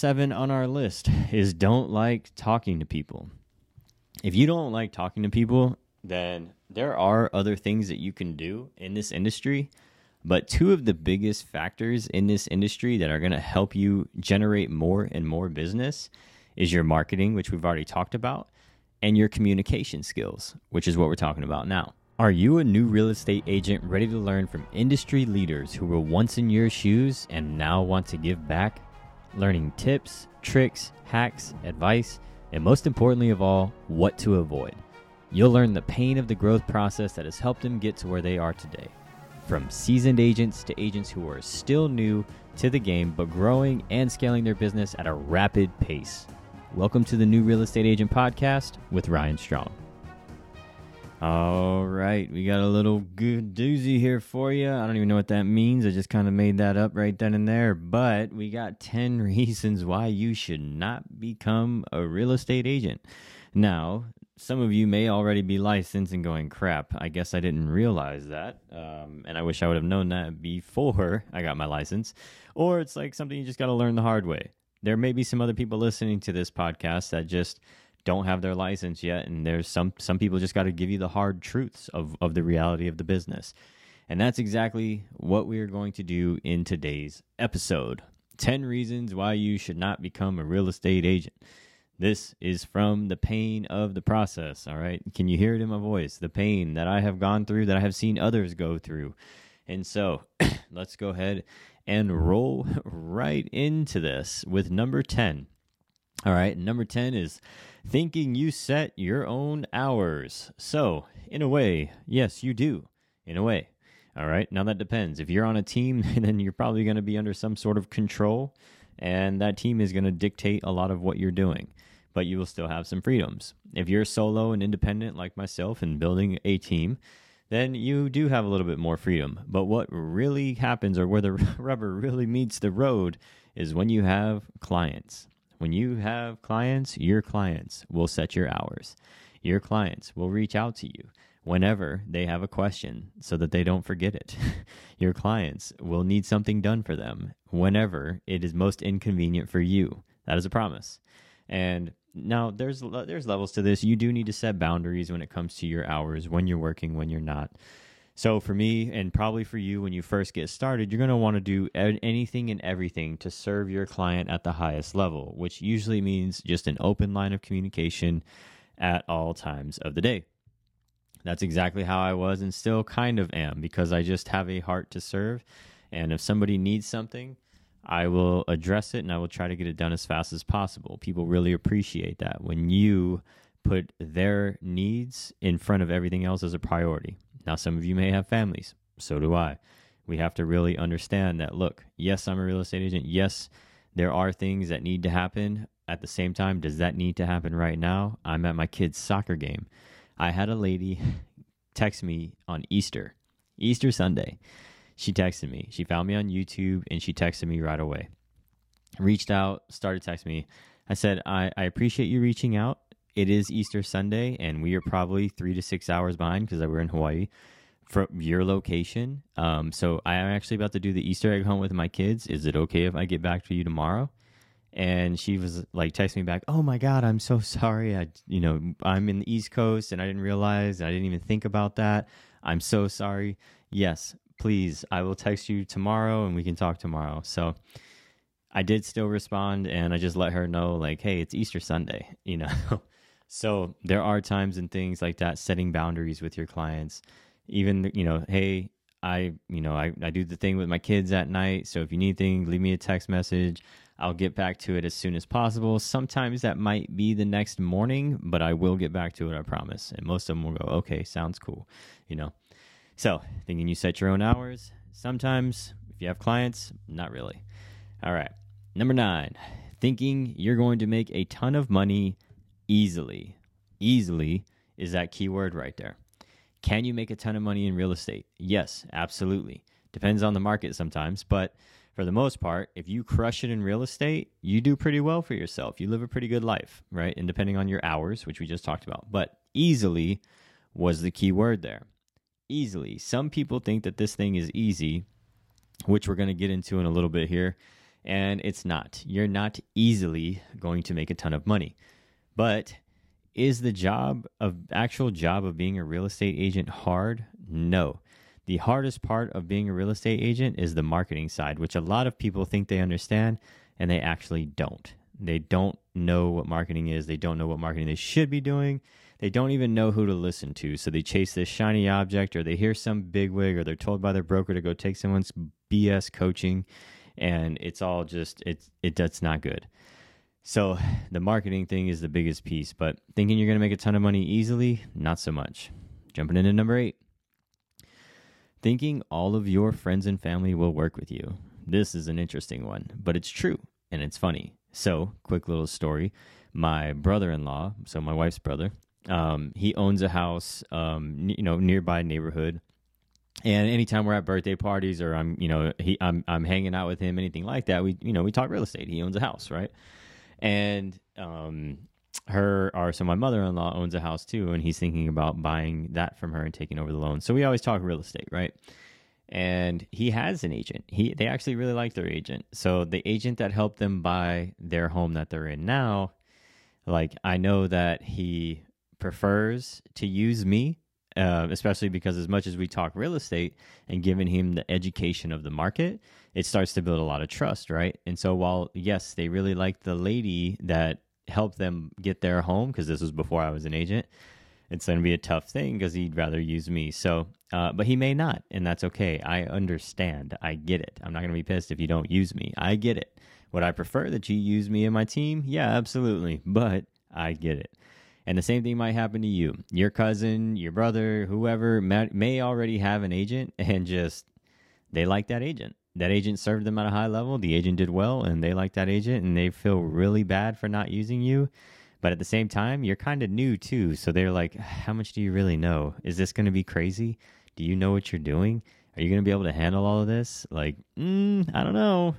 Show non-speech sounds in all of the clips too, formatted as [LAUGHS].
seven on our list is don't like talking to people. If you don't like talking to people, then there are other things that you can do in this industry. But two of the biggest factors in this industry that are going to help you generate more and more business is your marketing, which we've already talked about, and your communication skills, which is what we're talking about now. Are you a new real estate agent ready to learn from industry leaders who were once in your shoes and now want to give back? Learning tips, tricks, hacks, advice, and most importantly of all, what to avoid. You'll learn the pain of the growth process that has helped them get to where they are today. From seasoned agents to agents who are still new to the game but growing and scaling their business at a rapid pace. Welcome to the New Real Estate Agent Podcast with Ryan Strong. All right, we got a little good doozy here for you. I don't even know what that means. I just kind of made that up right then and there. But we got 10 [LAUGHS] reasons why you should not become a real estate agent. Now, some of you may already be licensed and going, crap, I guess I didn't realize that. Um, and I wish I would have known that before [LAUGHS] I got my license. Or it's like something you just got to learn the hard way. There may be some other people listening to this podcast that just don't have their license yet and there's some some people just got to give you the hard truths of of the reality of the business. And that's exactly what we are going to do in today's episode. 10 reasons why you should not become a real estate agent. This is from the pain of the process all right? Can you hear it in my voice? The pain that i have gone through that i have seen others go through. And so [CLEARS THROAT] let's go ahead and roll [LAUGHS] right into this with number 10 all right, number 10 is thinking you set your own hours. So, in a way, yes, you do. In a way. All right, now that depends. If you're on a team, [LAUGHS] then you're probably going to be under some sort of control, and that team is going to dictate a lot of what you're doing, but you will still have some freedoms. If you're solo and independent like myself and building a team, then you do have a little bit more freedom. But what really happens, or where the [LAUGHS] rubber really meets the road, is when you have clients. When you have clients, your clients will set your hours. Your clients will reach out to you whenever they have a question so that they don't forget it. [LAUGHS] your clients will need something done for them whenever it is most inconvenient for you. That is a promise. And now there's there's levels to this. You do need to set boundaries when it comes to your hours, when you're working, when you're not. So for me, and probably for you, when you first get started, you're going to want to do anything and everything to serve your client at the highest level, which usually means just an open line of communication at all times of the day. That's exactly how I was and still kind of am because I just have a heart to serve. And if somebody needs something, I will address it and I will try to get it done as fast as possible. People really appreciate that when you put their needs in front of everything else as a priority. Now, some of you may have families. So do I. We have to really understand that look, yes, I'm a real estate agent. Yes, there are things that need to happen. At the same time, does that need to happen right now? I'm at my kid's soccer game. I had a lady [LAUGHS] text me on Easter, Easter Sunday. She texted me. She found me on YouTube and she texted me right away. Reached out, started texting me. I said, I, I appreciate you reaching out it is Easter Sunday, and we are probably three to six hours behind because we're in Hawaii from your location. Um, so I am actually about to do the Easter egg hunt with my kids. Is it okay if I get back to you tomorrow? And she was like texting me back, "Oh my god, I'm so sorry. I, you know, I'm in the East Coast and I didn't realize. And I didn't even think about that. I'm so sorry. Yes, please, I will text you tomorrow and we can talk tomorrow." So I did still respond and I just let her know like, "Hey, it's Easter Sunday," [LAUGHS] you know. So there are times and things like that, setting boundaries with your clients. Even, you know, hey, I, you know, I, I do the thing with my kids at night. So if you need things, leave me a text message. I'll get back to it as soon as possible. Sometimes that might be the next morning, but I will get back to it, I promise. And most of them will go, okay, sounds cool, you know. So thinking you set your own hours. Sometimes if you have clients, not really. All right. Number nine, thinking you're going to make a ton of money easily. Easily is that key word right there. Can you make a ton of money in real estate? Yes, absolutely. Depends on the market sometimes, but for the most part, if you crush it in real estate, you do pretty well for yourself. You live a pretty good life, right? And depending on your hours, which we just talked about. But easily was the key word there. Easily. Some people think that this thing is easy, which we're going to get into in a little bit here. And it's not. You're not easily going to make a ton of money. But is the job of actual job of being a real estate agent hard? No. The hardest part of being a real estate agent is the marketing side, which a lot of people think they understand and they actually don't. They don't know what marketing is. They don't know what marketing they should be doing. They don't even know who to listen to. So they chase this shiny object or they hear some bigwig or they're told by their broker to go take someone's BS coaching and it's all just it's it that's not good. So the marketing thing is the biggest piece, but thinking you're going to make a ton of money easily, not so much. Jumping into number 8. Thinking all of your friends and family will work with you. This is an interesting one, but it's true and it's funny. So, quick little story. My brother-in-law, so my wife's brother, um, he owns a house, um, you know, nearby neighborhood. And anytime we're at birthday parties or I'm, you know, he, I'm, I'm hanging out with him, anything like that, we, you know, we talk real estate. He owns a house, right? And um, her, or so my mother-in-law owns a house too, and he's thinking about buying that from her and taking over the loan. So we always talk real estate, right? and he has an agent. He they actually really like their agent. So the agent that helped them buy their home that they're in now, like I know that he prefers to use me, uh, especially because as much as we talk real estate and giving him the education of the market, it starts to build a lot of trust, right? And so while yes, they really like the lady that helped them get their home because this was before I was an agent it's going to be a tough thing because he'd rather use me. So, uh, but he may not, and that's okay. I understand. I get it. I'm not going to be pissed if you don't use me. I get it. Would I prefer that you use me and my team? Yeah, absolutely. But I get it. And the same thing might happen to you. Your cousin, your brother, whoever may already have an agent [LAUGHS] and just they like that agent. That agent served them at a high level. The agent did well and they like that agent and they feel really bad for not using you but at the same time, you're kind of new too. So they're like, how much do you really know? Is this going to be crazy? Do you know what you're doing? Are you going to be able to handle all of this? Like, mm, I don't know.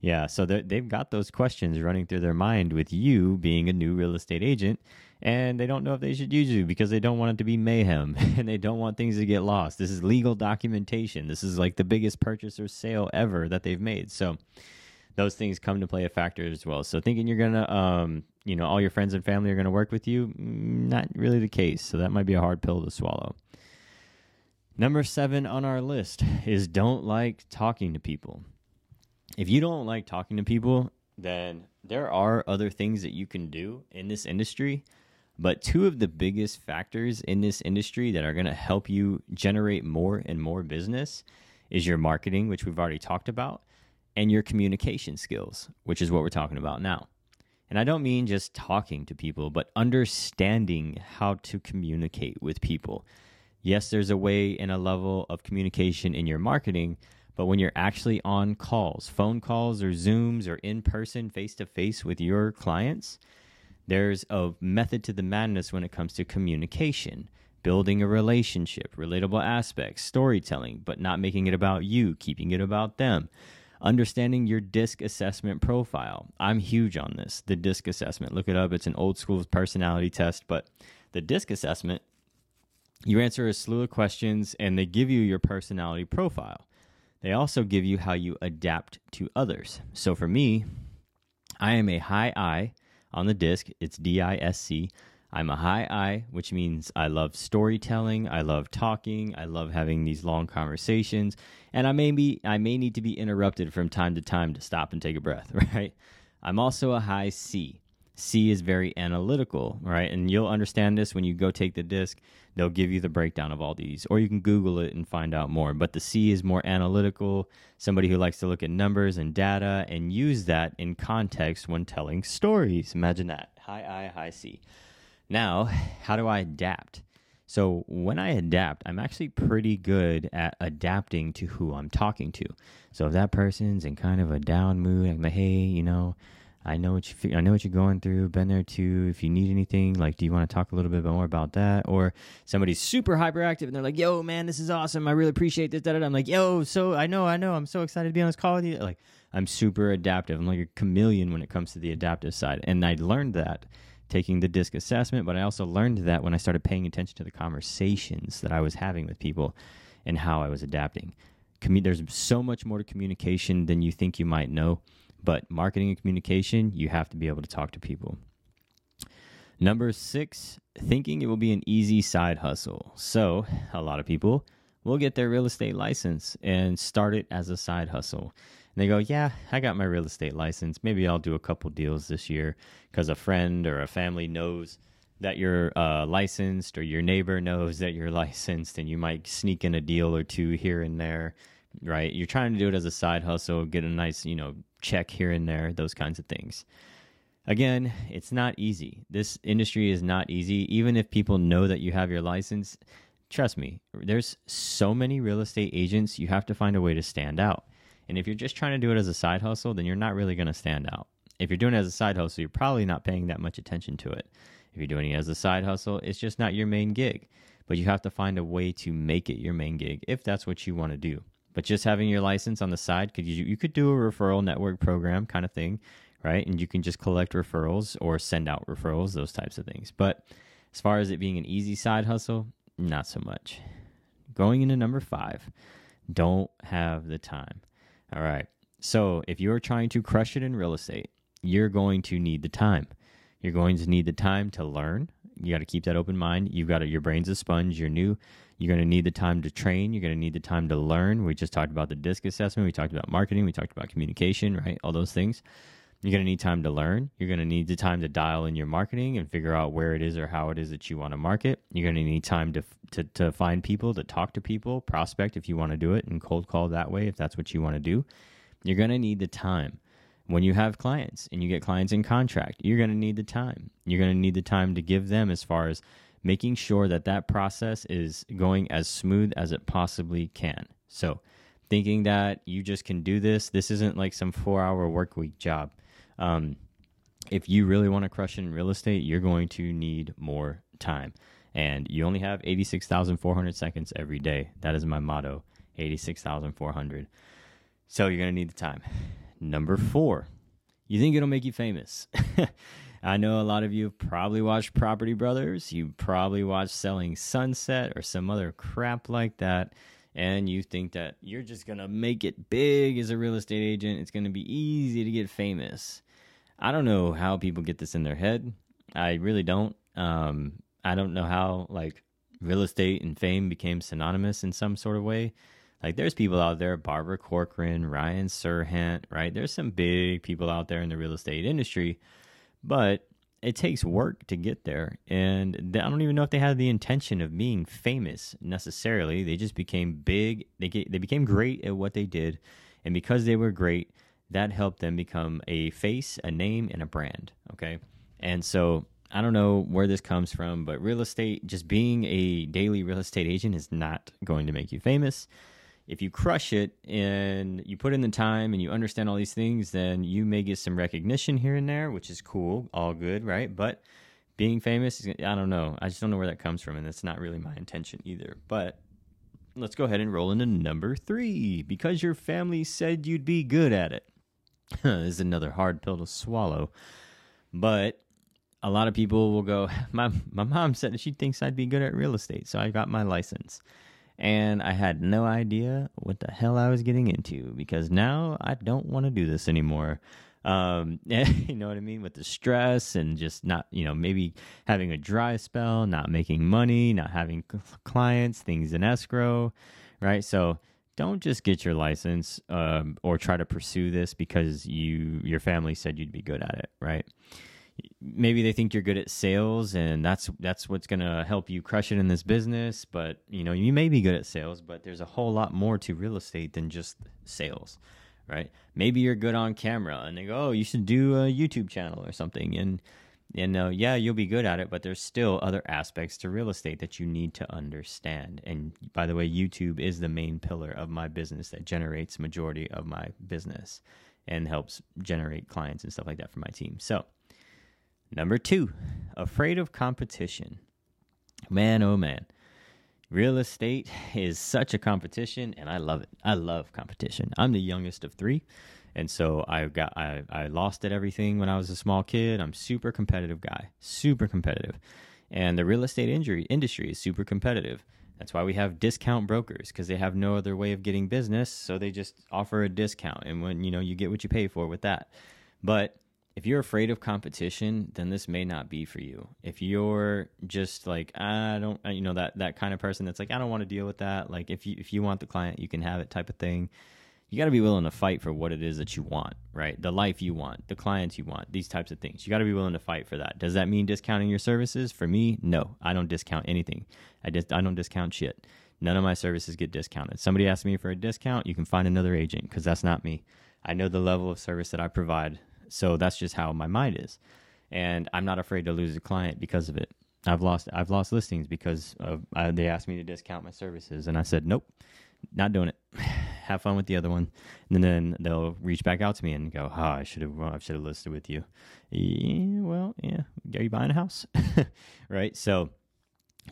Yeah, so they've got those questions running through their mind with you being a new real estate agent, and they don't know if they should use you because they don't want it to be mayhem [LAUGHS] and they don't want things to get lost. This is legal documentation. This is like the biggest purchase or sale ever that they've made. So those things come to play a factor as well. So thinking you're gonna, um, you know, all your friends and family are gonna work with you, mm, not really the case. So that might be a hard pill to swallow. Number seven on our list is don't like talking to people. If you don't like talking to people, then there are other things that you can do in this industry. But two of the biggest factors in this industry that are going to help you generate more and more business is your marketing, which we've already talked about, and your communication skills, which is what we're talking about now. And I don't mean just talking to people, but understanding how to communicate with people. Yes, there's a way and a level of communication in your marketing, but when you're actually on calls, phone calls or Zooms or in person, face to face with your clients, there's a method to the madness when it comes to communication, building a relationship, relatable aspects, storytelling, but not making it about you, keeping it about them understanding your disc assessment profile. I'm huge on this, the disc assessment. Look it up. It's an old school personality test, but the disc assessment, you answer a slew of questions and they give you your personality profile. They also give you how you adapt to others. So for me, I am a high I on the disc. It's D I S C. I'm a high I, which means I love storytelling, I love talking, I love having these long conversations, and I may be I may need to be interrupted from time to time to stop and take a breath, [LAUGHS] right? I'm also a high C. C is very analytical, right? And you'll understand this when you go take the disc. They'll give you the breakdown of all these, or you can Google it and find out more. But the C is more analytical, somebody who likes to look at numbers and data and use that in context when telling stories. Imagine that. High I, high C. Now, how do I adapt? So, when I adapt, I'm actually pretty good at adapting to who I'm talking to. So, if that person's in kind of a down mood, like, hey, you know, I know what you I know what you're going through. Been there too. If you need anything, like, do you want to talk a little bit more about that? Or somebody's super hyperactive and they're like, "Yo, man, this is awesome. I really appreciate this." I'm like, "Yo, so I know, I know. I'm so excited to be on this call with you." Like, I'm super adaptive. I'm like a chameleon when it comes to the adaptive side, and I learned that taking the disc assessment, but I also learned that when I started paying attention to the conversations that I was having with people and how I was adapting. Commu- there's so much more to communication than you think you might know, But marketing and communication, you have to be able to talk to people. Number six, thinking it will be an easy side hustle. So, a lot of people will get their real estate license and start it as a side hustle. And they go, Yeah, I got my real estate license. Maybe I'll do a couple deals this year because a friend or a family knows that you're uh, licensed or your neighbor knows that you're [LAUGHS] licensed and you might sneak in a deal or two here and there, right? You're trying to do it as a side hustle, get a nice, you know, check here and there, those kinds of things. Again, it's not easy. This industry is not easy. Even if people know that you have your license, trust me, there's so many real estate agents, you have to find a way to stand out. And if you're just trying to do it as a side hustle, then you're not really going to stand out. If you're doing it as a side hustle, you're probably not paying that much attention to it. If you're doing it as a side hustle, it's just not your main gig. But you have to find a way to make it your main gig if that's what you want to do. But just having your license on the side, could you you could do a referral network program kind of thing, right? And you can just collect referrals or send out referrals, those types of things. But as far as it being an easy side hustle, not so much. Going into number five, don't have the time. All right. So if you're trying to crush it in real estate, you're going to need the time. You're going to need the time to learn. You got to keep that open mind. You've got to, your brain's a sponge. You're new. You're going to need the time to train. You're going to need the time to learn. We just talked about the disc assessment. We talked about marketing. We talked about communication, right? All those things. You're going to need time to learn. You're going to need the time to dial in your marketing and figure out where it is or how it is that you want to market. You're going to need time to, to, to find people, to talk to people, prospect if you want to do it, and cold call that way if that's what you want to do. You're going to need the time when you have clients and you get clients in contract, you're going to need the time. You're going to need the time to give them as far as making sure that that process is going as smooth as it possibly can. So, thinking that you just can do this, this isn't like some four hour work week job. Um, if you really want to crush in real estate, you're going to need more time. And you only have 86,400 seconds every day. That is my motto 86,400. So, you're going to need the time. Number four, you think it'll make you famous. [LAUGHS] I know a lot of you have probably watched Property Brothers. You probably watched Selling Sunset or some other crap like that. And you think that you're just going to make it big as a real estate agent. It's going to be easy to get famous. I don't know how people get this in their head. I really don't. Um, I don't know how, like, real estate and fame became synonymous in some sort of way. Like there's people out there, Barbara Corcoran, Ryan Serhant, right? There's some big people out there in the real estate industry, but it takes work to get there. And I don't even know if they had the intention of being famous necessarily. They just became big. They get, they became great at what they did, and because they were great, that helped them become a face, a name, and a brand. Okay, and so I don't know where this comes from, but real estate, just being a daily real estate agent, is not going to make you famous if you crush it and you put in the time and you understand all these things, then you may get some recognition here and there, which is cool, all good, right? But being famous, I don't know. I just don't know where that comes from, and that's not really my intention either. But let's go ahead and roll into number three because your family said you'd be good at it. [LAUGHS] this is another hard pill to swallow. But a lot of people will go, [LAUGHS] my, my mom said she thinks I'd be good at real estate, so I got my license and I had no idea what the hell I was getting into because now I don't want to do this anymore. Um, [LAUGHS] you know what I mean? With the stress and just not, you know, maybe having a dry spell, not making money, not having clients, things in escrow, right? So don't just get your license um, or try to pursue this because you your family said you'd be good at it, right? Maybe they think you're good at sales and that's that's what's going to help you crush it in this business but you know you may be good at sales but there's a whole lot more to real estate than just sales right? Maybe you're good on camera and they go oh you should do a youtube channel or something and and uh, yeah you'll be good at it but there's still other aspects to real estate that you need to understand and by the way youtube is the main pillar of my business that generates majority of my business and helps generate clients and stuff like that for my team. So Number two, afraid of competition. Man, oh man. Real estate is such a competition, and I love it. I love competition. I'm the youngest of three, and so I got I, I lost at everything when I was a small kid. I'm super competitive guy, super competitive, and the real estate injury industry is super competitive. That's why we have discount brokers because they have no other way of getting business, so they just offer a discount and when you know you get what you pay for with that. But if you're afraid of competition, then this may not be for you. If you're just like I don't, you know that that kind of person that's like I don't want to deal with that. Like if you if you want the client, you can have it type of thing. You got to be willing to fight for what it is that you want, right? The life you want, the clients you want, these types of things. You got to be willing to fight for that. Does that mean discounting your services? For me, no. I don't discount anything. I just I don't discount shit. None of my services get discounted. Somebody asks me for a discount, you can find another agent because that's not me. I know the level of service that I provide so that's just how my mind is. And I'm not afraid to lose a client because of it. I've lost I've lost listings because of, uh, they asked me to discount my services, and I said nope, not doing it. [SIGHS] have fun with the other one, and then they'll reach back out to me and go, "Oh, I should have I should have listed with you." Yeah, well, yeah, are you buying a house? [LAUGHS] right. So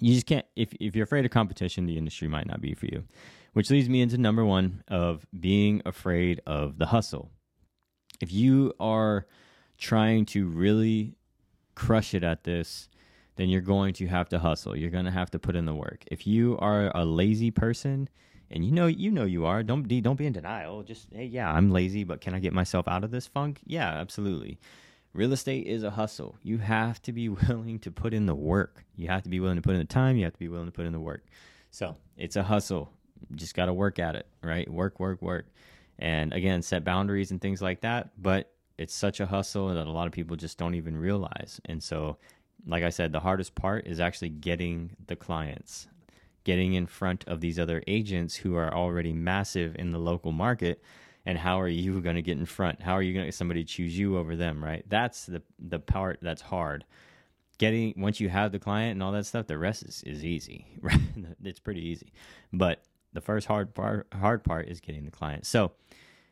you just can't if if you're afraid of competition, the industry might not be for you. Which leads me into number one of being afraid of the hustle if you are trying to really crush it at this, then you're going to have to hustle. You're going to have to put in the work. If you are a lazy person, and you know you know you are, don't be don't be in denial. Just hey, yeah, I'm lazy, but can I get myself out of this funk? Yeah, absolutely. Real estate is a hustle. You have to be [LAUGHS] willing to put in the work. You have to be willing to put in the time. You have to be willing to put in the work. So it's a hustle. You just got to work at it, right? Work, work, work and again set boundaries and things like that but it's such a hustle that a lot of people just don't even realize. And so like i said the hardest part is actually getting the clients getting in front of these other agents who are already massive in the local market and how are you going to get in front? How are you going to get somebody choose you over them right? That's the the part that's hard. Getting once you have the client and all that stuff the rest is, is easy [LAUGHS] right? It's pretty easy. But the first hard part hard part is getting the client. So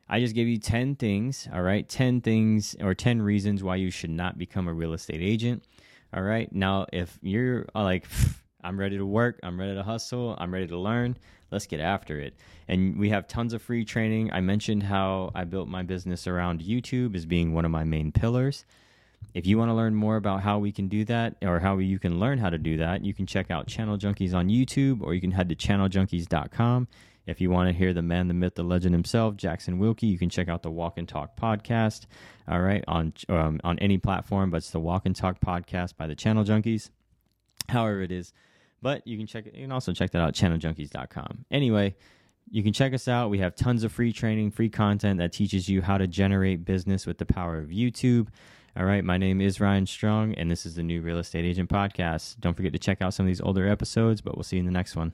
I just gave you 10 things, all right? 10 things or 10 reasons why you should not become a real estate agent. All right? Now, if you're uh, like I'm ready to work, I'm ready to hustle, I'm ready to learn, let's get after it. And we have tons of free training. I mentioned how I built my business around YouTube as being one of my main pillars. If you want to learn more about how we can do that or how you can learn how to do that, you can check out Channel Junkies on YouTube or you can head to channeljunkies.com. If you want to hear the man, the myth, the legend himself, Jackson Wilkey, you can check out the Walk and Talk podcast. All right, on um, on any platform, but it's the Walk and Talk podcast by the Channel Junkies. However, it is, but you can check. You can also check that out channeljunkies.com. Anyway, you can check us out. We have tons of free training, free content that teaches you how to generate business with the power of YouTube. All right, my name is Ryan Strong, and this is the new Real Estate Agent Podcast. Don't forget to check out some of these older episodes, but we'll see you in the next one.